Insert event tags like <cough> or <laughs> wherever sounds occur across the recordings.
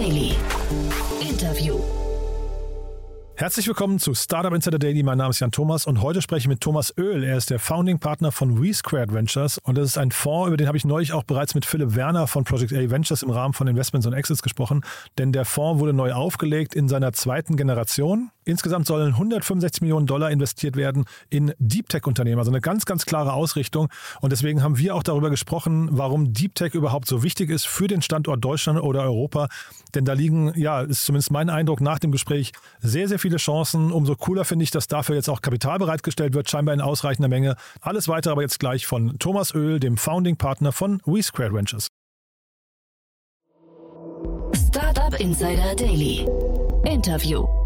Daily. Interview. Herzlich willkommen zu Startup Insider Daily. Mein Name ist Jan Thomas und heute spreche ich mit Thomas Oehl. Er ist der Founding Partner von We Squared Ventures und das ist ein Fonds, über den habe ich neulich auch bereits mit Philipp Werner von Project A Ventures im Rahmen von Investments und Exits gesprochen. Denn der Fonds wurde neu aufgelegt in seiner zweiten Generation. Insgesamt sollen 165 Millionen Dollar investiert werden in Deep Tech-Unternehmen, also eine ganz, ganz klare Ausrichtung. Und deswegen haben wir auch darüber gesprochen, warum Deep Tech überhaupt so wichtig ist für den Standort Deutschland oder Europa. Denn da liegen, ja, ist zumindest mein Eindruck nach dem Gespräch, sehr, sehr viele Chancen. Umso cooler finde ich, dass dafür jetzt auch Kapital bereitgestellt wird, scheinbar in ausreichender Menge. Alles weitere aber jetzt gleich von Thomas Öl, dem Founding Partner von We Square Ventures. Startup Insider Daily. Interview.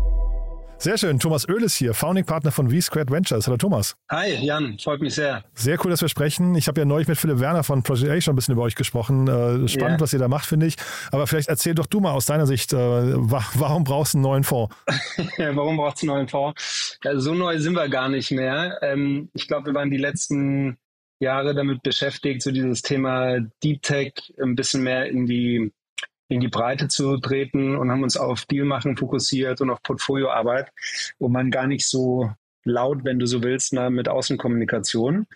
Sehr schön. Thomas Oehl ist hier, Founding Partner von V-Squared Ventures. Hallo Thomas. Hi Jan, freut mich sehr. Sehr cool, dass wir sprechen. Ich habe ja neulich mit Philipp Werner von Project A schon ein bisschen über euch gesprochen. Äh, spannend, yeah. was ihr da macht, finde ich. Aber vielleicht erzähl doch du mal aus deiner Sicht, äh, warum brauchst du einen neuen Fonds? <laughs> warum brauchst du einen neuen Fonds? Ja, so neu sind wir gar nicht mehr. Ähm, ich glaube, wir waren die letzten Jahre damit beschäftigt, so dieses Thema Deep Tech ein bisschen mehr in die in die Breite zu treten und haben uns auf Dealmachen fokussiert und auf Portfolioarbeit, wo man gar nicht so laut, wenn du so willst, na, mit Außenkommunikation.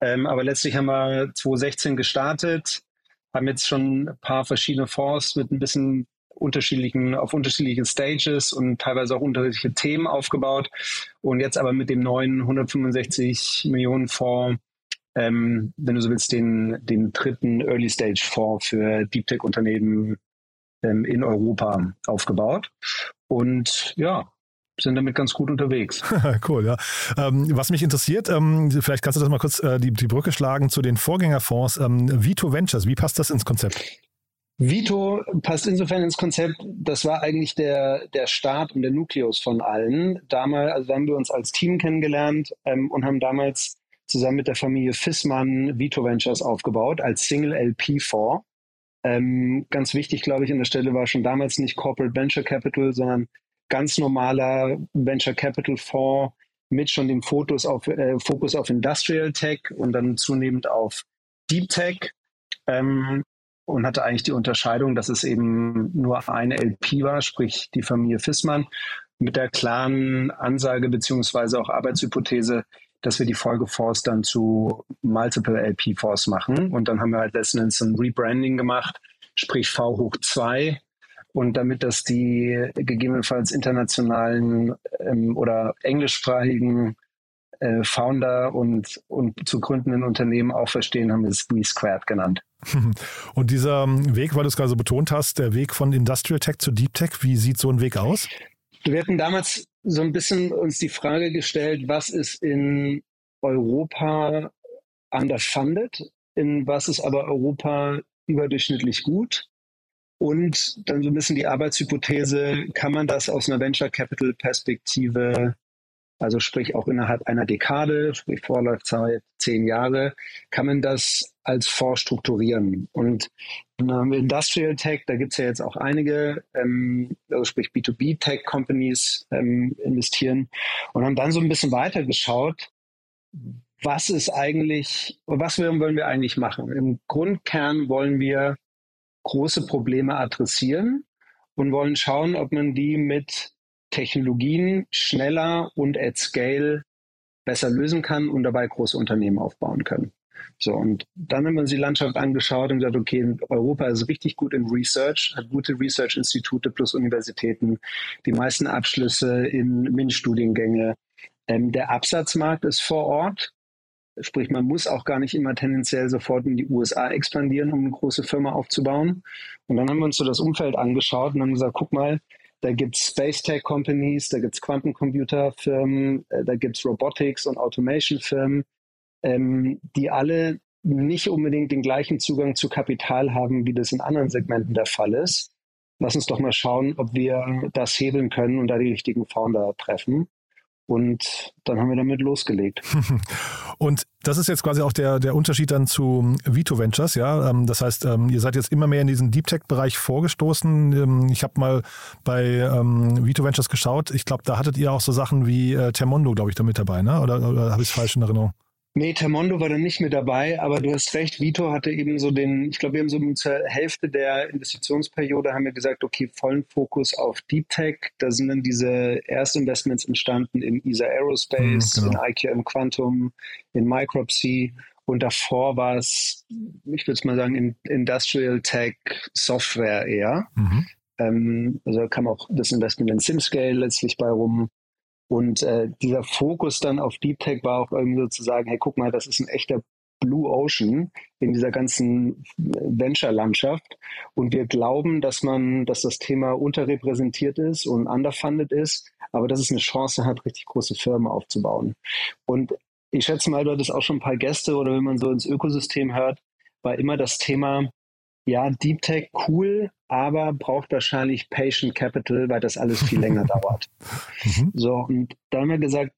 Ähm, aber letztlich haben wir 2016 gestartet, haben jetzt schon ein paar verschiedene Fonds mit ein bisschen unterschiedlichen, auf unterschiedlichen Stages und teilweise auch unterschiedliche Themen aufgebaut. Und jetzt aber mit dem neuen 165 Millionen Fonds, ähm, wenn du so willst, den, den dritten Early Stage Fonds für Deep Tech Unternehmen ähm, in Europa aufgebaut. Und ja, sind damit ganz gut unterwegs. <laughs> cool, ja. Ähm, was mich interessiert, ähm, vielleicht kannst du das mal kurz äh, die, die Brücke schlagen zu den Vorgängerfonds. Ähm, Vito Ventures, wie passt das ins Konzept? Vito passt insofern ins Konzept, das war eigentlich der, der Start und der Nukleus von allen. Damals, also haben wir uns als Team kennengelernt ähm, und haben damals zusammen mit der Familie Fissmann Vito Ventures aufgebaut als Single LP-Fonds. Ähm, ganz wichtig, glaube ich, an der Stelle war schon damals nicht Corporate Venture Capital, sondern ganz normaler Venture Capital Fonds mit schon dem Fokus auf, äh, Fokus auf Industrial Tech und dann zunehmend auf Deep Tech. Ähm, und hatte eigentlich die Unterscheidung, dass es eben nur eine LP war, sprich die Familie Fissmann, mit der klaren Ansage beziehungsweise auch Arbeitshypothese, dass wir die Folgefonds dann zu Multiple LP Fonds machen. Und dann haben wir halt letzten Endes ein Rebranding gemacht, sprich V hoch 2. Und damit das die gegebenenfalls internationalen ähm, oder englischsprachigen äh, Founder und, und zu gründenden Unternehmen auch verstehen, haben wir es We Squared genannt. <laughs> Und dieser Weg, weil du es gerade so betont hast, der Weg von Industrial Tech zu Deep Tech, wie sieht so ein Weg aus? Wir hatten damals so ein bisschen uns die Frage gestellt, was ist in Europa underfunded, in was ist aber Europa überdurchschnittlich gut? Und dann so ein bisschen die Arbeitshypothese, kann man das aus einer Venture Capital Perspektive also sprich auch innerhalb einer Dekade, sprich Vorlaufzeit zehn Jahre, kann man das als Fonds strukturieren. Und ähm, Industrial Tech, da gibt es ja jetzt auch einige, ähm, also sprich B2B-Tech-Companies ähm, investieren und haben dann so ein bisschen weiter geschaut, was ist eigentlich, was wollen wir eigentlich machen? Im Grundkern wollen wir große Probleme adressieren und wollen schauen, ob man die mit Technologien schneller und at scale besser lösen kann und dabei große Unternehmen aufbauen können. So, und dann haben wir uns die Landschaft angeschaut und gesagt, okay, Europa ist richtig gut in Research, hat gute Research-Institute plus Universitäten, die meisten Abschlüsse in MINT-Studiengänge. Ähm, der Absatzmarkt ist vor Ort, sprich, man muss auch gar nicht immer tendenziell sofort in die USA expandieren, um eine große Firma aufzubauen. Und dann haben wir uns so das Umfeld angeschaut und haben gesagt, guck mal, da gibt es Space Tech Companies, da gibt es Quantencomputer-Firmen, äh, da gibt es Robotics- und Automation-Firmen, ähm, die alle nicht unbedingt den gleichen Zugang zu Kapital haben, wie das in anderen Segmenten der Fall ist. Lass uns doch mal schauen, ob wir das hebeln können und da die richtigen Founder treffen. Und dann haben wir damit losgelegt. <laughs> Und das ist jetzt quasi auch der, der Unterschied dann zu Vito Ventures, ja. Ähm, das heißt, ähm, ihr seid jetzt immer mehr in diesen Deep Tech-Bereich vorgestoßen. Ähm, ich habe mal bei Vito Ventures geschaut. Ich glaube, da hattet ihr auch so Sachen wie äh, Termondo, glaube ich, da mit dabei, ne? Oder, oder habe ich es falsch in Erinnerung? Nee, Termondo war dann nicht mit dabei, aber du hast recht, Vito hatte eben so den, ich glaube, wir haben so zur Hälfte der Investitionsperiode haben wir gesagt, okay, vollen Fokus auf Deep Tech. Da sind dann diese Erstinvestments entstanden in ESA Aerospace, mhm, genau. in IQM Quantum, in Micropsy. Und davor war es, ich würde es mal sagen, in Industrial Tech Software eher. Mhm. Ähm, also da kam auch das Investment in SimScale letztlich bei rum. Und äh, dieser Fokus dann auf Deep Tech war auch irgendwie so zu sagen, hey, guck mal, das ist ein echter Blue Ocean in dieser ganzen Venture-Landschaft. Und wir glauben, dass man, dass das Thema unterrepräsentiert ist und underfunded ist, aber dass es eine Chance hat, richtig große Firmen aufzubauen. Und ich schätze mal, du hattest auch schon ein paar Gäste oder wenn man so ins Ökosystem hört, war immer das Thema, ja, Deep Tech cool, aber braucht wahrscheinlich Patient Capital, weil das alles viel länger <laughs> dauert. Mhm. So, und da haben wir gesagt,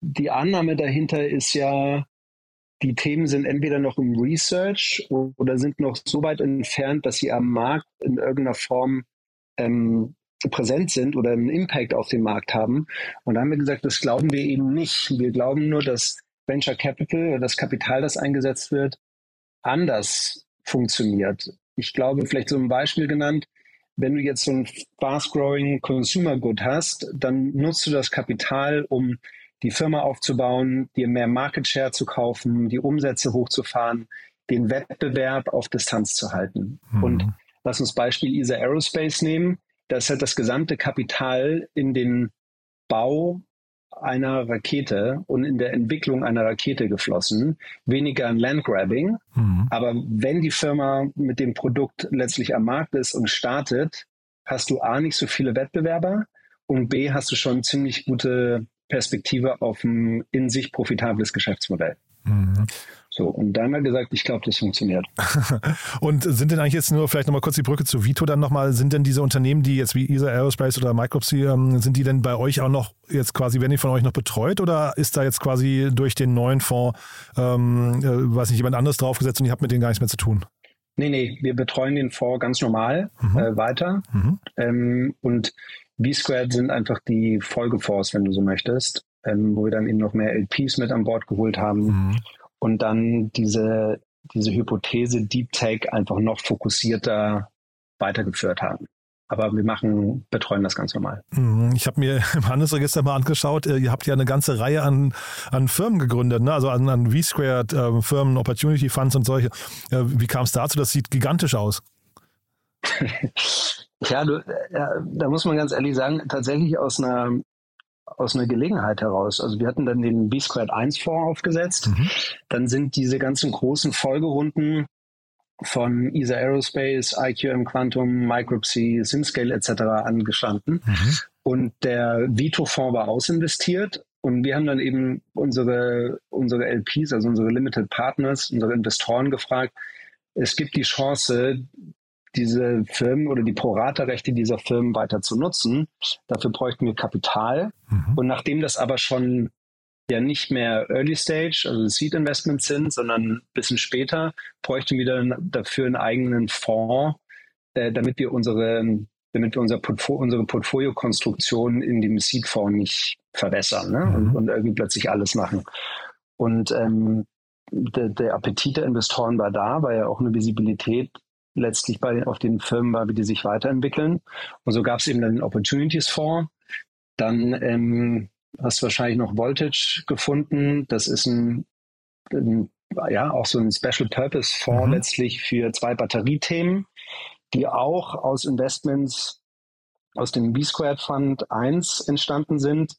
die Annahme dahinter ist ja, die Themen sind entweder noch im Research oder sind noch so weit entfernt, dass sie am Markt in irgendeiner Form ähm, präsent sind oder einen Impact auf den Markt haben. Und da haben wir gesagt, das glauben wir eben nicht. Wir glauben nur, dass Venture Capital oder das Kapital, das eingesetzt wird, anders funktioniert. Ich glaube, vielleicht so ein Beispiel genannt, wenn du jetzt so ein fast-growing Consumer Good hast, dann nutzt du das Kapital, um die Firma aufzubauen, dir mehr Market Share zu kaufen, die Umsätze hochzufahren, den Wettbewerb auf Distanz zu halten. Mhm. Und lass uns Beispiel ESA Aerospace nehmen. Das hat das gesamte Kapital in den Bau einer Rakete und in der Entwicklung einer Rakete geflossen, weniger in Landgrabbing. Mhm. Aber wenn die Firma mit dem Produkt letztlich am Markt ist und startet, hast du A nicht so viele Wettbewerber und B hast du schon ziemlich gute Perspektive auf ein in sich profitables Geschäftsmodell. Mhm. So, und da haben wir gesagt, ich glaube, das funktioniert. <laughs> und sind denn eigentlich jetzt nur vielleicht nochmal kurz die Brücke zu Vito dann nochmal, sind denn diese Unternehmen, die jetzt wie ESA Aerospace oder Micropsy, ähm, sind die denn bei euch auch noch jetzt quasi, werden die von euch noch betreut oder ist da jetzt quasi durch den neuen Fonds, ähm, äh, weiß nicht, jemand anderes draufgesetzt und ihr habt mit denen gar nichts mehr zu tun? Nee, nee, wir betreuen den Fonds ganz normal mhm. äh, weiter. Mhm. Ähm, und V-Squared sind einfach die Folgefonds, wenn du so möchtest, ähm, wo wir dann eben noch mehr LPs mit an Bord geholt haben. Mhm und dann diese, diese Hypothese Deep Tech einfach noch fokussierter weitergeführt haben. Aber wir machen, betreuen das ganz normal. Mhm. Ich habe mir im Handelsregister mal angeschaut, äh, ihr habt ja eine ganze Reihe an, an Firmen gegründet, ne? also an, an V-Squared, äh, Firmen, Opportunity Funds und solche. Äh, wie kam es dazu? Das sieht gigantisch aus. <laughs> ja, du, äh, da muss man ganz ehrlich sagen, tatsächlich aus einer aus einer Gelegenheit heraus. Also wir hatten dann den B-Squared 1 Fonds aufgesetzt. Mhm. Dann sind diese ganzen großen Folgerunden von ESA Aerospace, IQM Quantum, Micropsy, SimScale etc. angestanden. Mhm. Und der Vito-Fonds war ausinvestiert. Und wir haben dann eben unsere, unsere LPs, also unsere Limited Partners, unsere Investoren gefragt, es gibt die Chance, diese Firmen oder die Prorata-Rechte dieser Firmen weiter zu nutzen. Dafür bräuchten wir Kapital. Mhm. Und nachdem das aber schon ja nicht mehr Early Stage, also Seed Investments sind, sondern ein bisschen später, bräuchten wir dann dafür einen eigenen Fonds, äh, damit wir unsere, damit wir unser Portfolio, unsere Portfoliokonstruktion in dem Seed-Fonds nicht verwässern ne? Mhm. und, und, irgendwie plötzlich alles machen. Und ähm, der, der Appetit der Investoren war da, weil ja auch eine Visibilität letztlich bei, auf den Firmen war, wie die sich weiterentwickeln. Und so gab es eben dann den Opportunities Fonds. Dann ähm, hast du wahrscheinlich noch Voltage gefunden. Das ist ein, ein ja, auch so ein Special Purpose Fonds mhm. letztlich für zwei Batteriethemen, die auch aus Investments aus dem B-Squared Fund 1 entstanden sind.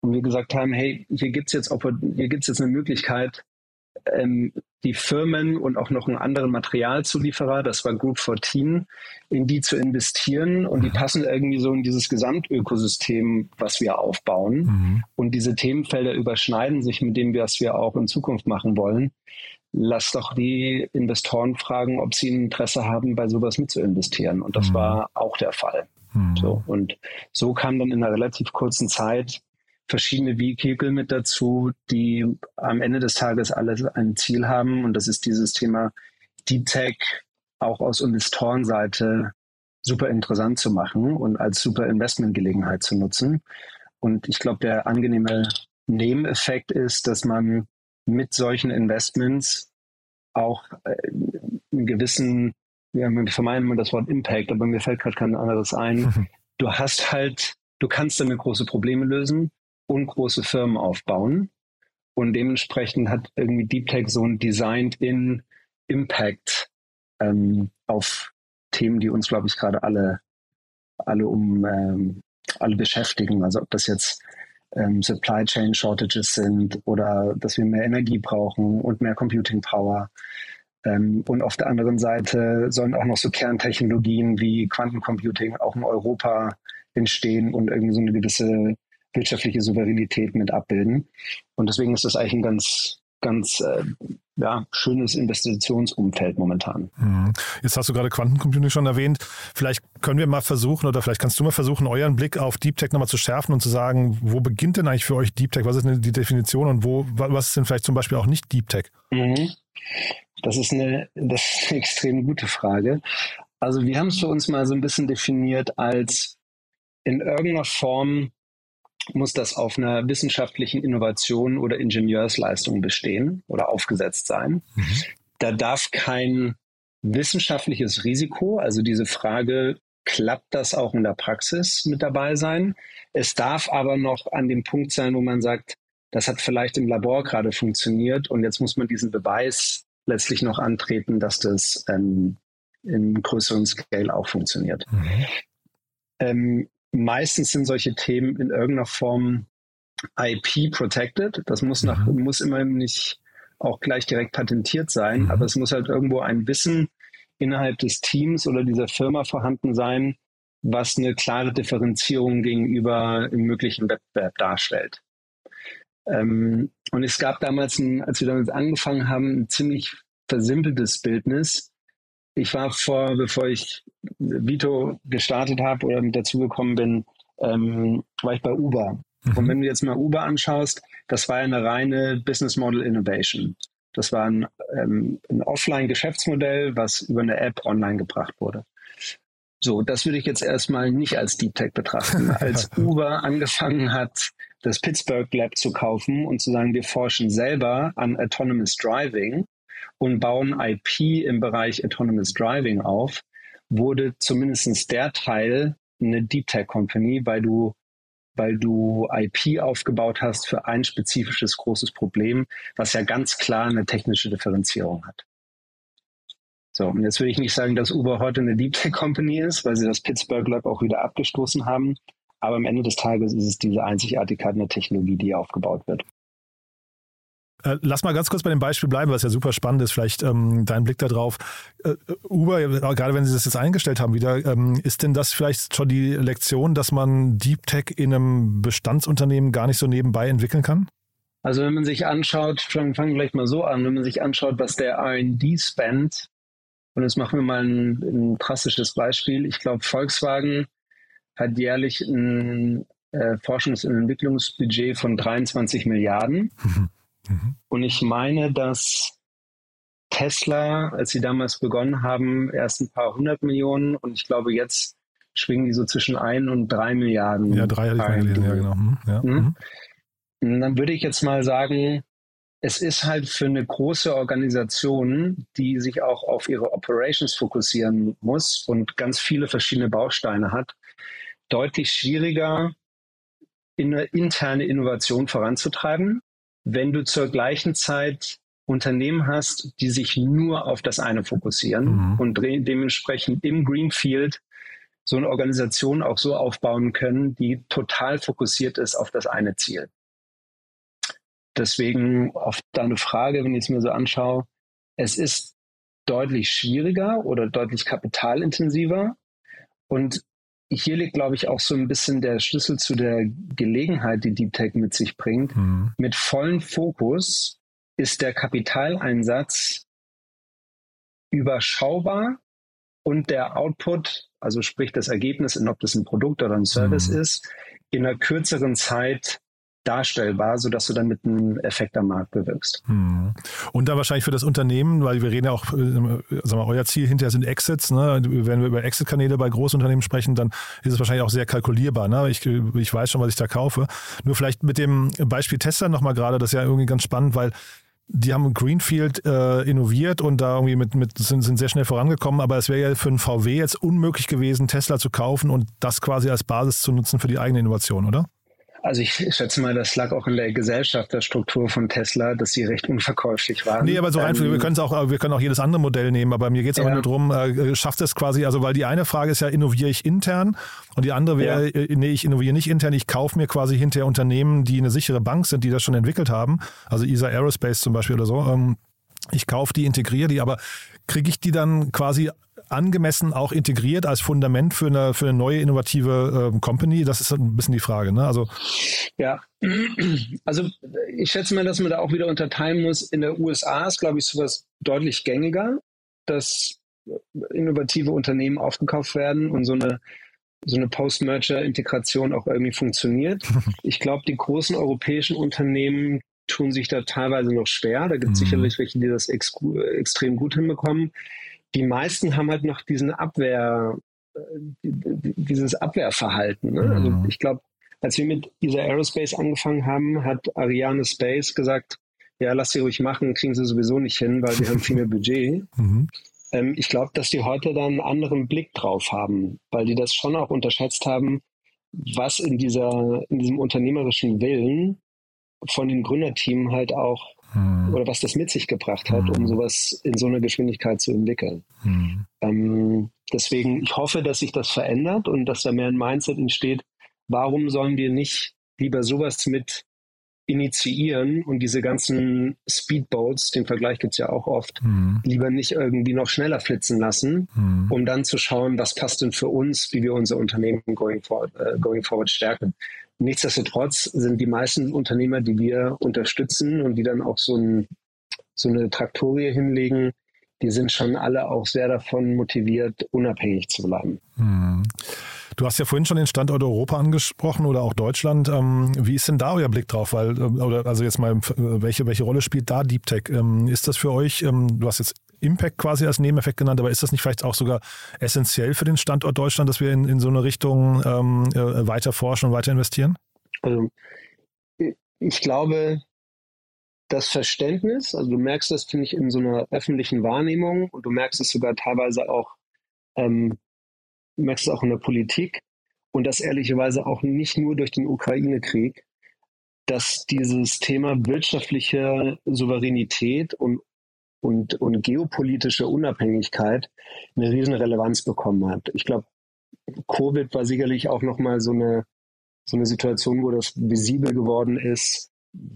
Und wir gesagt haben, hey, hier gibt's jetzt, hier gibt's jetzt eine Möglichkeit, ähm, die Firmen und auch noch einen anderen Materialzulieferer, das war Group 14, in die zu investieren und die mhm. passen irgendwie so in dieses Gesamtökosystem, was wir aufbauen. Mhm. Und diese Themenfelder überschneiden sich mit dem, was wir auch in Zukunft machen wollen. Lass doch die Investoren fragen, ob sie ein Interesse haben, bei sowas mitzuinvestieren. Und das mhm. war auch der Fall. Mhm. So, und so kam dann in einer relativ kurzen Zeit verschiedene Vehikel mit dazu, die am Ende des Tages alles ein Ziel haben. Und das ist dieses Thema Deep Tech auch aus Investorenseite super interessant zu machen und als super Investmentgelegenheit zu nutzen. Und ich glaube, der angenehme Nebeneffekt ist, dass man mit solchen Investments auch äh, einen gewissen, ja, wir vermeiden immer das Wort Impact, aber mir fällt gerade kein anderes ein. <laughs> Du hast halt, du kannst damit große Probleme lösen und große Firmen aufbauen. Und dementsprechend hat irgendwie Deep Tech so ein Designed-in Impact ähm, auf Themen, die uns, glaube ich, gerade alle, alle um ähm, alle beschäftigen. Also ob das jetzt ähm, Supply Chain Shortages sind oder dass wir mehr Energie brauchen und mehr Computing Power. Ähm, und auf der anderen Seite sollen auch noch so Kerntechnologien wie Quantencomputing auch in Europa entstehen und irgendwie so eine gewisse wirtschaftliche Souveränität mit abbilden. Und deswegen ist das eigentlich ein ganz, ganz äh, ja, schönes Investitionsumfeld momentan. Mhm. Jetzt hast du gerade Quantencomputing schon erwähnt. Vielleicht können wir mal versuchen oder vielleicht kannst du mal versuchen, euren Blick auf Deep Tech nochmal zu schärfen und zu sagen, wo beginnt denn eigentlich für euch Deep Tech? Was ist denn die Definition und wo, was ist denn vielleicht zum Beispiel auch nicht Deep Tech? Mhm. Das ist eine, das ist eine <laughs> extrem gute Frage. Also wir haben es für uns mal so ein bisschen definiert als in irgendeiner Form muss das auf einer wissenschaftlichen Innovation oder Ingenieursleistung bestehen oder aufgesetzt sein. Mhm. Da darf kein wissenschaftliches Risiko, also diese Frage, klappt das auch in der Praxis mit dabei sein? Es darf aber noch an dem Punkt sein, wo man sagt, das hat vielleicht im Labor gerade funktioniert und jetzt muss man diesen Beweis letztlich noch antreten, dass das ähm, in größeren Scale auch funktioniert. Mhm. Ähm, meistens sind solche Themen in irgendeiner Form IP protected. Das muss nach, mhm. muss immer nicht auch gleich direkt patentiert sein, mhm. aber es muss halt irgendwo ein Wissen innerhalb des Teams oder dieser Firma vorhanden sein, was eine klare Differenzierung gegenüber im möglichen Wettbewerb darstellt. Ähm, und es gab damals, ein, als wir damit angefangen haben, ein ziemlich versimpeltes Bildnis, ich war vor, bevor ich Vito gestartet habe oder mit dazugekommen bin, ähm, war ich bei Uber. Mhm. Und wenn du jetzt mal Uber anschaust, das war eine reine Business Model Innovation. Das war ein, ähm, ein Offline-Geschäftsmodell, was über eine App online gebracht wurde. So, das würde ich jetzt erstmal nicht als Deep Tech betrachten. <laughs> Als Uber angefangen hat, das Pittsburgh Lab zu kaufen und zu sagen, wir forschen selber an Autonomous Driving, und bauen IP im Bereich Autonomous Driving auf, wurde zumindest der Teil eine Deep Tech Company, weil du weil du IP aufgebaut hast für ein spezifisches großes Problem, was ja ganz klar eine technische Differenzierung hat. So, und jetzt will ich nicht sagen, dass Uber heute eine Deep Tech Company ist, weil sie das Pittsburgh Lab auch wieder abgestoßen haben. Aber am Ende des Tages ist es diese Einzigartigkeit in der Technologie, die aufgebaut wird. Äh, lass mal ganz kurz bei dem Beispiel bleiben, was ja super spannend ist. Vielleicht ähm, dein Blick darauf. Äh, Uber, gerade wenn Sie das jetzt eingestellt haben wieder, ähm, ist denn das vielleicht schon die Lektion, dass man Deep Tech in einem Bestandsunternehmen gar nicht so nebenbei entwickeln kann? Also wenn man sich anschaut, fangen wir gleich mal so an, wenn man sich anschaut, was der R&D spend, und jetzt machen wir mal ein, ein drastisches Beispiel. Ich glaube, Volkswagen hat jährlich ein äh, Forschungs- und Entwicklungsbudget von 23 Milliarden. Mhm. <laughs> Mhm. Und ich meine, dass Tesla, als sie damals begonnen haben, erst ein paar hundert Millionen und ich glaube, jetzt schwingen die so zwischen ein und drei Milliarden. Ja, drei hatte ich mal gelesen, ja, genau. Mhm. Ja. Mhm. Und dann würde ich jetzt mal sagen, es ist halt für eine große Organisation, die sich auch auf ihre Operations fokussieren muss und ganz viele verschiedene Bausteine hat, deutlich schwieriger, eine interne Innovation voranzutreiben, wenn du zur gleichen Zeit Unternehmen hast, die sich nur auf das eine fokussieren mhm. und dementsprechend im Greenfield so eine Organisation auch so aufbauen können, die total fokussiert ist auf das eine Ziel. Deswegen auf deine Frage, wenn ich es mir so anschaue, es ist deutlich schwieriger oder deutlich kapitalintensiver und hier liegt, glaube ich, auch so ein bisschen der Schlüssel zu der Gelegenheit, die Deep Tech mit sich bringt. Mhm. Mit vollem Fokus ist der Kapitaleinsatz überschaubar und der Output, also sprich das Ergebnis, ob das ein Produkt oder ein Service mhm. ist, in einer kürzeren Zeit darstellbar, sodass du damit einen Effekt am Markt bewirkst. Hm. Und dann wahrscheinlich für das Unternehmen, weil wir reden ja auch, äh, sagen wir, euer Ziel hinterher sind Exits. Ne? Wenn wir über Exit-Kanäle bei Großunternehmen sprechen, dann ist es wahrscheinlich auch sehr kalkulierbar. Ne? Ich, ich weiß schon, was ich da kaufe. Nur vielleicht mit dem Beispiel Tesla nochmal gerade, das ist ja irgendwie ganz spannend, weil die haben Greenfield äh, innoviert und da irgendwie mit, mit sind, sind sehr schnell vorangekommen, aber es wäre ja für einen VW jetzt unmöglich gewesen, Tesla zu kaufen und das quasi als Basis zu nutzen für die eigene Innovation, oder? Also ich schätze mal, das lag auch in der Gesellschafterstruktur von Tesla, dass sie recht unverkäuflich waren. Nee, aber so einfach, ähm, wir können auch, wir können auch jedes andere Modell nehmen, aber mir geht es ja. aber nur darum, äh, schafft es quasi, also weil die eine Frage ist ja, innoviere ich intern und die andere wäre, ja. Äh, nee, ich innoviere nicht intern, ich kaufe mir quasi hinterher Unternehmen, die eine sichere Bank sind, die das schon entwickelt haben, also ESA Aerospace zum Beispiel oder so. Ähm, ich kaufe die, integriere die, aber kriege ich die dann quasi angemessen auch integriert als Fundament für eine, für eine neue innovative äh, Company? Das ist ein bisschen die Frage. Ne? Also, ja, also ich schätze mal, dass man da auch wieder unterteilen muss. In der USA ist, glaube ich, sowas deutlich gängiger, dass innovative Unternehmen aufgekauft werden und so eine so eine Post-Merger-Integration auch irgendwie funktioniert. <laughs> Ich glaube, die großen europäischen Unternehmen tun sich da teilweise noch schwer. Da gibt es mhm. sicherlich welche, die das ex extrem gut hinbekommen die meisten haben halt noch diesen Abwehr, äh, dieses Abwehrverhalten. Ne? Also mhm. Also ich glaube, als wir mit dieser Aerospace angefangen haben, hat Ariane Space gesagt, ja, lass sie ruhig machen, kriegen sie sowieso nicht hin, weil wir haben viel mehr Budget. <laughs> Mhm. Ähm, ich glaube, dass die heute dann einen anderen Blick drauf haben, weil die das schon auch unterschätzt haben, was in dieser, in diesem unternehmerischen Willen von dem Gründerteam halt auch hm. oder was das mit sich gebracht hat, hm. um sowas in so einer Geschwindigkeit zu entwickeln. Hm. Ähm, deswegen, ich hoffe, dass sich das verändert und dass da mehr ein Mindset entsteht. Warum sollen wir nicht lieber sowas mit initiieren und diese ganzen Speedboats, den Vergleich gibt es ja auch oft, mhm. lieber nicht irgendwie noch schneller flitzen lassen, mhm. um dann zu schauen, was passt denn für uns, wie wir unser Unternehmen going forward, äh, going forward stärken. Nichtsdestotrotz sind die meisten Unternehmer, die wir unterstützen und die dann auch so, ein, so eine Traktorie hinlegen, die sind schon alle auch sehr davon motiviert, unabhängig zu bleiben. Hm. Du hast ja vorhin schon den Standort Europa angesprochen oder auch Deutschland. Ähm, wie ist denn da euer Blick drauf? Weil, äh, oder also jetzt mal, welche, welche Rolle spielt da Deep Tech? Ähm, ist das für euch, ähm, du hast jetzt Impact quasi als Nebeneffekt genannt, aber ist das nicht vielleicht auch sogar essentiell für den Standort Deutschland, dass wir in, in so eine Richtung ähm, äh, weiter forschen und weiter investieren? Also ich glaube, das Verständnis, also du merkst das, finde ich, in so einer öffentlichen Wahrnehmung und du merkst es sogar teilweise auch, ähm, merkst es auch in der Politik und das ehrlicherweise auch nicht nur durch den Ukraine-Krieg, dass dieses Thema wirtschaftliche Souveränität und und, und geopolitische Unabhängigkeit eine riesen Relevanz bekommen hat. Ich glaube, Covid war sicherlich auch nochmal so eine, so eine Situation, wo das visibel geworden ist.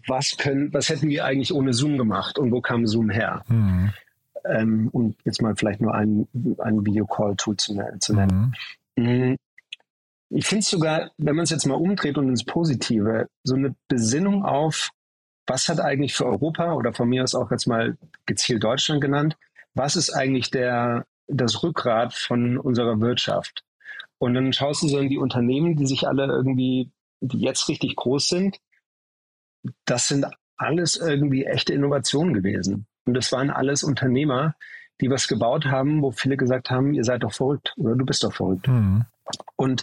Was können, was hätten wir eigentlich ohne Zoom gemacht und wo kam Zoom her? Mhm. Ähm, und jetzt mal vielleicht nur ein, ein Videocall-Tool zu, ne-, zu nennen. Mhm. mhm. Ich finde es sogar, wenn man es jetzt mal umdreht und ins Positive, so eine Besinnung auf, was hat eigentlich für Europa oder von mir aus auch jetzt mal gezielt Deutschland genannt, was ist eigentlich der, das Rückgrat von unserer Wirtschaft? Und dann schaust du so in die Unternehmen, die sich alle irgendwie, die jetzt richtig groß sind. Das sind alles irgendwie echte Innovationen gewesen. Und das waren alles Unternehmer, die was gebaut haben, wo viele gesagt haben, ihr seid doch verrückt oder du bist doch verrückt. Mhm. Und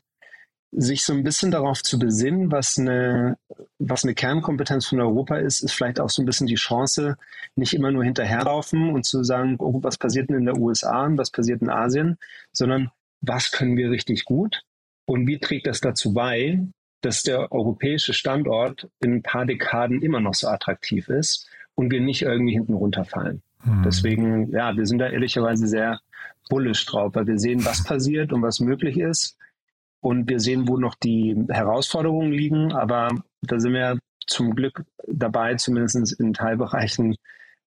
sich so ein bisschen darauf zu besinnen, was eine, was eine Kernkompetenz von Europa ist, ist vielleicht auch so ein bisschen die Chance, nicht immer nur hinterherlaufen und zu sagen, oh, was passiert denn in der USA und was passiert in Asien, sondern was können wir richtig gut und wie trägt das dazu bei, dass der europäische Standort in ein paar Dekaden immer noch so attraktiv ist und wir nicht irgendwie hinten runterfallen. Hm. Deswegen, ja, wir sind da ehrlicherweise sehr bullisch drauf, weil wir sehen, was passiert und was möglich ist und wir sehen, wo noch die Herausforderungen liegen, aber da sind wir zum Glück dabei, zumindest in Teilbereichen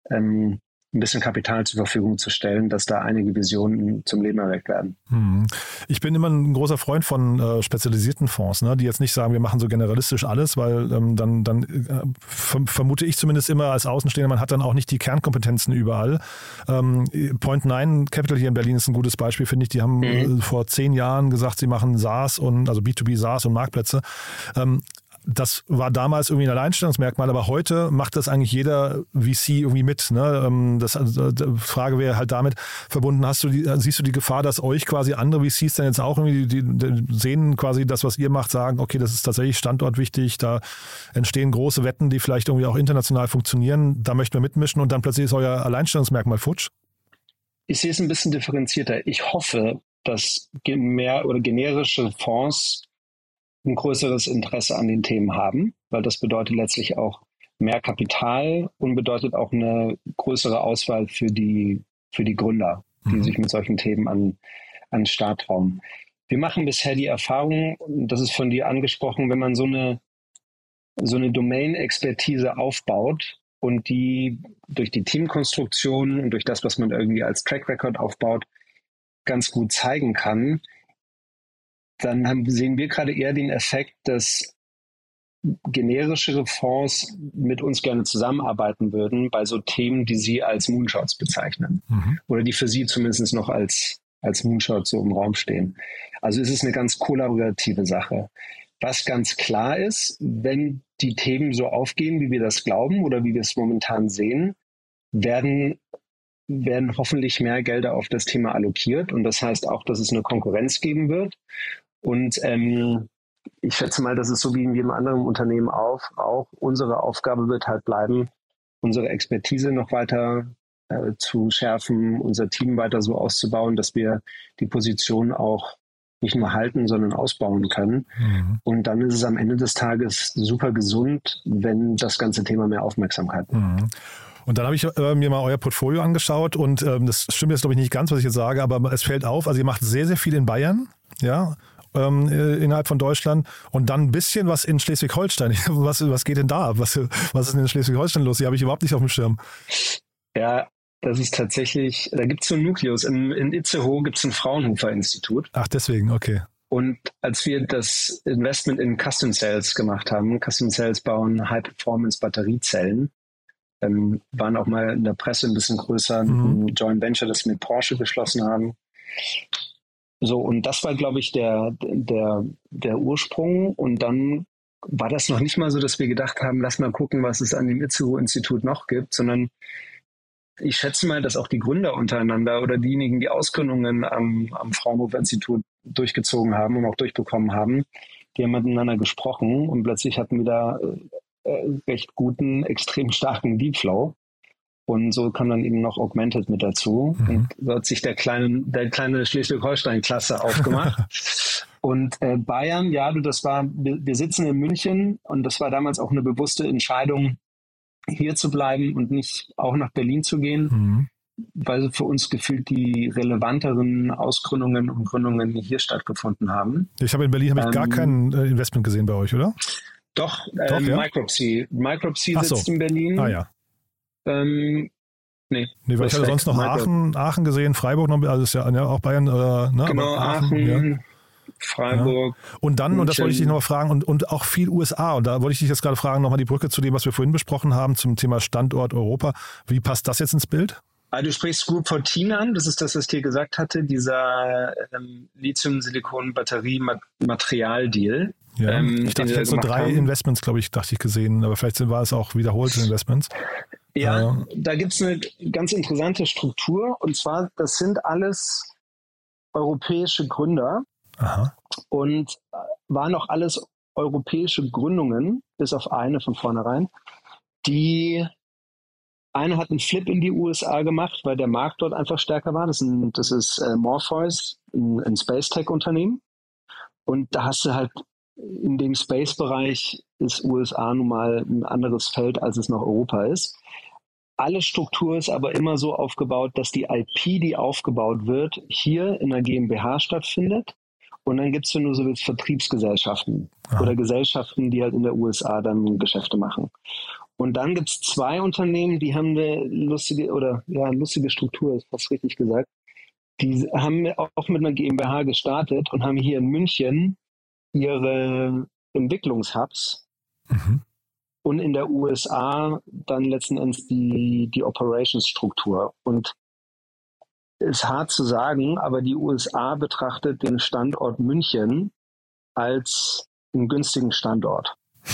ähm, ein bisschen Kapital zur Verfügung zu stellen, dass da einige Visionen zum Leben erweckt werden. Hm. Ich bin immer ein großer Freund von äh, spezialisierten Fonds, ne, die jetzt nicht sagen, wir machen so generalistisch alles, weil ähm, dann, dann äh, vermute ich zumindest immer als Außenstehender, man hat dann auch nicht die Kernkompetenzen überall. Ähm, Point Nine Capital hier in Berlin ist ein gutes Beispiel, finde ich. Die haben mhm. äh, vor zehn Jahren gesagt, sie machen SaaS und also B2B SaaS und Marktplätze. Ähm, das war damals irgendwie ein Alleinstellungsmerkmal, aber heute macht das eigentlich jeder VC irgendwie mit. Ne? Ähm, das, also, die Frage wäre halt damit verbunden, hast du die, siehst du die Gefahr, dass euch quasi andere VCs dann jetzt auch irgendwie die, die sehen quasi das, was ihr macht, sagen, okay, das ist tatsächlich standortwichtig, da entstehen große Wetten, die vielleicht irgendwie auch international funktionieren, da möchten wir mitmischen und dann plötzlich ist euer Alleinstellungsmerkmal futsch? Ich sehe es ein bisschen differenzierter. Ich hoffe, dass mehr oder generische Fonds ein größeres Interesse an den Themen haben, weil das bedeutet letztlich auch mehr Kapital und bedeutet auch eine größere Auswahl für die, für die Gründer, die mhm. sich mit solchen Themen an, an Start trauen. Wir machen bisher die Erfahrung, das ist von dir angesprochen, wenn man so eine, so eine Domain-Expertise aufbaut und die durch die Teamkonstruktion und durch das, was man irgendwie als Track Record aufbaut, ganz gut zeigen kann, dann haben, sehen wir gerade eher den Effekt, dass generischere Fonds mit uns gerne zusammenarbeiten würden bei so Themen, die sie als Moonshots bezeichnen mhm. oder die für sie zumindest noch als, als Moonshots so im Raum stehen. Also es ist eine ganz kollaborative Sache. Was ganz klar ist, wenn die Themen so aufgehen, wie wir das glauben oder wie wir es momentan sehen, werden werden hoffentlich mehr Gelder auf das Thema allokiert. Und das heißt auch, dass es eine Konkurrenz geben wird. Und ähm, ich schätze mal, dass es so wie in jedem anderen Unternehmen auch, auch unsere Aufgabe wird halt bleiben, unsere Expertise noch weiter äh, zu schärfen, unser Team weiter so auszubauen, dass wir die Position auch nicht nur halten, sondern ausbauen können. Mhm. Und dann ist es am Ende des Tages super gesund, wenn das ganze Thema mehr Aufmerksamkeit. Mhm. Und dann habe ich äh, mir mal euer Portfolio angeschaut und ähm, das stimmt jetzt, glaube ich, nicht ganz, was ich jetzt sage, aber es fällt auf, also ihr macht sehr, sehr viel in Bayern, ja, ähm, äh, innerhalb von Deutschland und dann ein bisschen was in Schleswig-Holstein. <laughs> Was, was geht denn da? Was, was ist denn in Schleswig-Holstein los? Die habe ich überhaupt nicht auf dem Schirm. Ja, das ist tatsächlich, da gibt es so einen Nukleus. In, in Itzehoe gibt es ein Fraunhofer-Institut. Ach, deswegen, okay. Und als wir das Investment in Custom Cells gemacht haben, Custom Cells bauen High-Performance-Batteriezellen, ähm, waren auch mal in der Presse ein bisschen größer, mhm. ein Joint Venture, das wir mit Porsche geschlossen haben. So, und das war, glaube ich, der, der, der Ursprung. Und dann war das noch nicht mal so, dass wir gedacht haben, lass mal gucken, was es an dem Itzehoe-Institut noch gibt, sondern ich schätze mal, dass auch die Gründer untereinander oder diejenigen, die Ausgründungen am, am Fraunhofer-Institut durchgezogen haben und auch durchbekommen haben, die haben miteinander gesprochen und plötzlich hatten wir da äh, recht guten, extrem starken Deepflow. Und so kam dann eben noch Augmented mit dazu. Mhm. Und so hat sich der kleine, der kleine Schleswig-Holstein-Klasse aufgemacht. <laughs> und äh, Bayern, ja, du, das war, wir, wir, sitzen in München und das war damals auch eine bewusste Entscheidung, hier zu bleiben und nicht auch nach Berlin zu gehen. Mhm. Weil für uns gefühlt die relevanteren Ausgründungen und Gründungen hier stattgefunden haben. Ich habe in Berlin ich ähm, gar kein äh, Investment gesehen bei euch, oder? Doch, Doch ähm, ja? Micropsy. Micropsy sitzt so. in Berlin. Ah ja. Ähm, Nee, nee weil ich hatte sonst noch Aachen, Aachen gesehen, Freiburg noch, also ist ja, ja auch Bayern, äh, ne? Genau, Aachen, Aachen ja. Freiburg. Ja. Und dann, München. und das wollte ich dich noch mal fragen, und, und auch viel USA. Und da wollte ich dich jetzt gerade fragen, nochmal die Brücke zu dem, was wir vorhin besprochen haben, zum Thema Standort Europa. Wie passt das jetzt ins Bild? Ah, du sprichst Group 14 an, das ist das, was ich dir gesagt hatte, dieser ähm, Lithium-Silikon-Batterie-Material-Deal. Ja, ähm, ich dachte, ich hätte so drei haben. Investments, glaube ich, dachte ich gesehen, aber vielleicht war es auch wiederholte Investments. Ja, äh, da gibt es eine ganz interessante Struktur und zwar, das sind alles europäische Gründer Aha. und äh, waren auch alles europäische Gründungen, bis auf eine von vornherein, die eine hat einen Flip in die USA gemacht, weil der Markt dort einfach stärker war. Das ist, ein, das ist äh, Morpheus, ein, ein Space Tech Unternehmen. Und da hast du halt in dem Space-Bereich ist USA nun mal ein anderes Feld, als es noch Europa ist. Alle Struktur ist aber immer so aufgebaut, dass die IP, die aufgebaut wird, hier in der GmbH stattfindet. Und dann gibt es nur so Vertriebsgesellschaften Aha. oder Gesellschaften, die halt in der USA dann Geschäfte machen. Und dann gibt es zwei Unternehmen, die haben eine lustige oder ja, lustige Struktur, ist fast richtig gesagt. Die haben auch mit einer GmbH gestartet und haben hier in München ihre Entwicklungshubs mhm. und in der USA dann letzten Endes die, die Operations-Struktur. Und ist hart zu sagen, aber die USA betrachtet den Standort München als einen günstigen Standort. <laughs>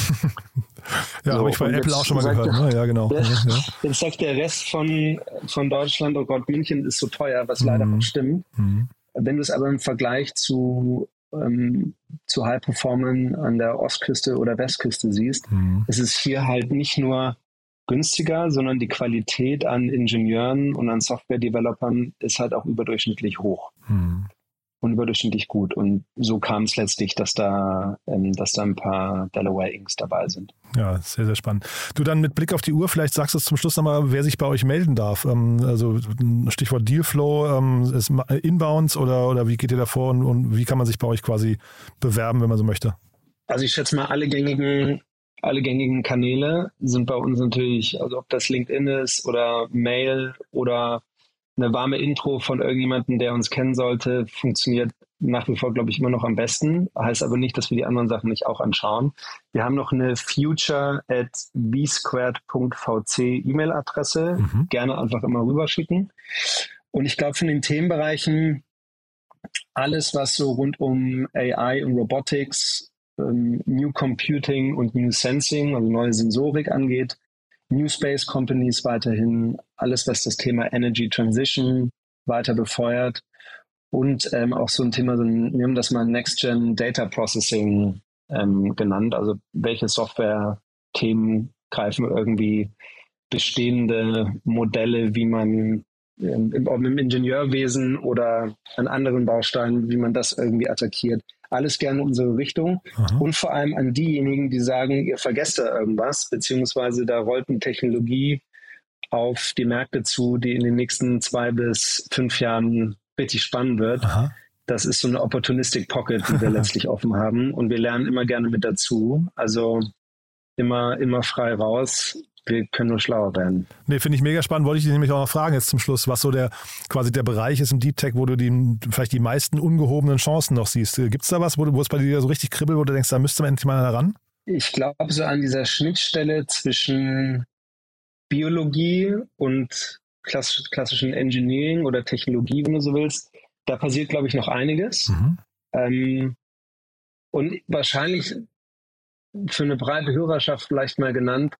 ja, so, habe ich bei Apple auch schon mal gehört. Ne? Ja, genau. <laughs> Der, ja. Jetzt sagt der Rest von, von Deutschland, oh Gott, München ist so teuer, was mhm. leider auch stimmt. Mhm. Wenn du es aber im Vergleich zu, ähm, zu High Performance an der Ostküste oder Westküste siehst, mhm. ist es hier halt nicht nur günstiger, sondern die Qualität an Ingenieuren und an Software-Developern ist halt auch überdurchschnittlich hoch. Mhm und überdurchschnittlich gut. Und so kam es letztlich, dass da, ähm, dass da ein paar Delaware Inks dabei sind. Ja, sehr, sehr spannend. Du dann mit Blick auf die Uhr, vielleicht sagst du zum Schluss nochmal, wer sich bei euch melden darf. Ähm, also Stichwort Dealflow, ähm, ist Inbounds oder, oder wie geht ihr da vor und, und wie kann man sich bei euch quasi bewerben, wenn man so möchte? Also ich schätze mal, alle gängigen alle gängigen Kanäle sind bei uns natürlich, also ob das LinkedIn ist oder Mail oder eine warme Intro von irgendjemandem, der uns kennen sollte, funktioniert nach wie vor, glaube ich, immer noch am besten. Heißt aber nicht, dass wir die anderen Sachen nicht auch anschauen. Wir haben noch eine future at bsquared.vc E-Mail-Adresse. Mhm. Gerne einfach immer rüberschicken. Und ich glaube, von den Themenbereichen alles, was so rund um AI und Robotics, ähm, New Computing und New Sensing, also neue Sensorik angeht, New Space Companies weiterhin, alles, was das Thema Energy Transition weiter befeuert. Und ähm, auch so ein Thema, wir haben das mal Next-Gen Data Processing ähm, genannt, also welche Software-Themen greifen irgendwie bestehende Modelle, wie man ähm, im, im Ingenieurwesen oder an anderen Bausteinen, wie man das irgendwie attackiert alles gerne in unsere Richtung. Aha. Und vor allem an diejenigen, die sagen, ihr vergesst da irgendwas, beziehungsweise da rollt eine Technologie auf die Märkte zu, die in den nächsten zwei bis fünf Jahren richtig spannend wird. Aha. Das ist so eine Opportunistic Pocket, die wir <laughs> letztlich offen haben. Und wir lernen immer gerne mit dazu. Also immer, immer frei raus wir können nur schlauer werden. Nee, finde ich mega spannend. Wollte ich dich nämlich auch noch fragen jetzt zum Schluss, was so der quasi der Bereich ist im Deep Tech, wo du die, vielleicht die meisten ungehobenen Chancen noch siehst. Gibt es da was, wo, wo es bei dir so richtig kribbelt, wo du denkst, da müsste man endlich mal ran? Ich glaube, so an dieser Schnittstelle zwischen Biologie und klassischen Engineering oder Technologie, wenn du so willst, da passiert, glaube ich, noch einiges. Mhm. Ähm, und wahrscheinlich für eine breite Hörerschaft vielleicht mal genannt,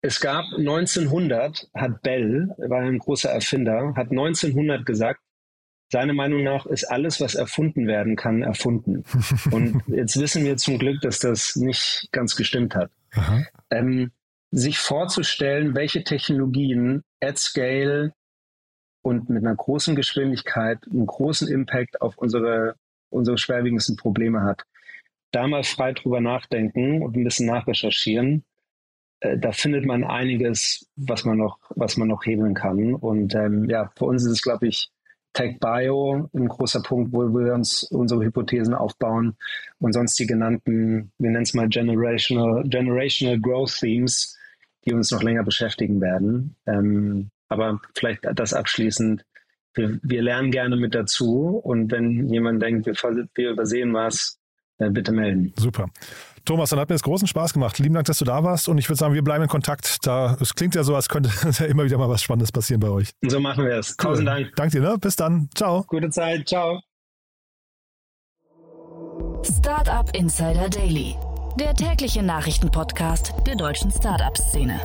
es gab 1900, hat Bell, war ein großer Erfinder, hat 1900 gesagt, seiner Meinung nach ist alles, was erfunden werden kann, erfunden. <laughs> Und jetzt wissen wir zum Glück, dass das nicht ganz gestimmt hat. Ähm, sich vorzustellen, welche Technologien at scale und mit einer großen Geschwindigkeit einen großen Impact auf unsere, unsere schwerwiegendsten Probleme hat. Da mal frei drüber nachdenken und ein bisschen nachrecherchieren da findet man einiges, was man noch, was man noch hebeln kann. Und ähm, ja, für uns ist es, glaube ich, Tech Bio ein großer Punkt, wo wir uns unsere Hypothesen aufbauen und sonst die genannten, wir nennen es mal Generational, Generational Growth Themes, die uns noch länger beschäftigen werden. Ähm, aber vielleicht das abschließend. Wir, wir, lernen gerne mit dazu und wenn jemand denkt, wir, wir übersehen was, äh, bitte melden. Super. Thomas, dann hat mir das großen Spaß gemacht. Lieben Dank, dass du da warst und ich würde sagen, wir bleiben in Kontakt. Da, es klingt ja so, als könnte <laughs> ja immer wieder mal was Spannendes passieren bei euch. So machen wir es. Tausend Dank. Danke dir, ne? Bis dann. Ciao. Gute Zeit. Ciao. Startup Insider Daily, der tägliche Nachrichtenpodcast der deutschen Startup-Szene.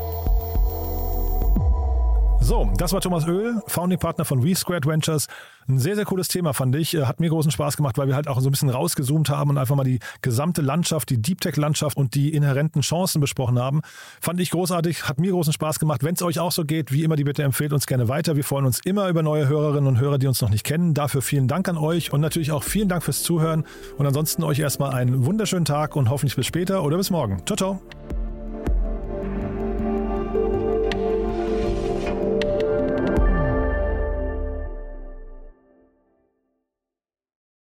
So, das war Thomas Öl, Founding Partner von WeSquared Ventures. Ein sehr, sehr cooles Thema, fand ich. Hat mir großen Spaß gemacht, weil wir halt auch so ein bisschen rausgezoomt haben und einfach mal die gesamte Landschaft, die Deep Tech-Landschaft und die inhärenten Chancen besprochen haben. Fand ich großartig, hat mir großen Spaß gemacht. Wenn es euch auch so geht, wie immer, die Bitte empfehlt uns gerne weiter. Wir freuen uns immer über neue Hörerinnen und Hörer, die uns noch nicht kennen. Dafür vielen Dank an euch und natürlich auch vielen Dank fürs Zuhören. Und ansonsten euch erstmal einen wunderschönen Tag und hoffentlich bis später oder bis morgen. Ciao, ciao.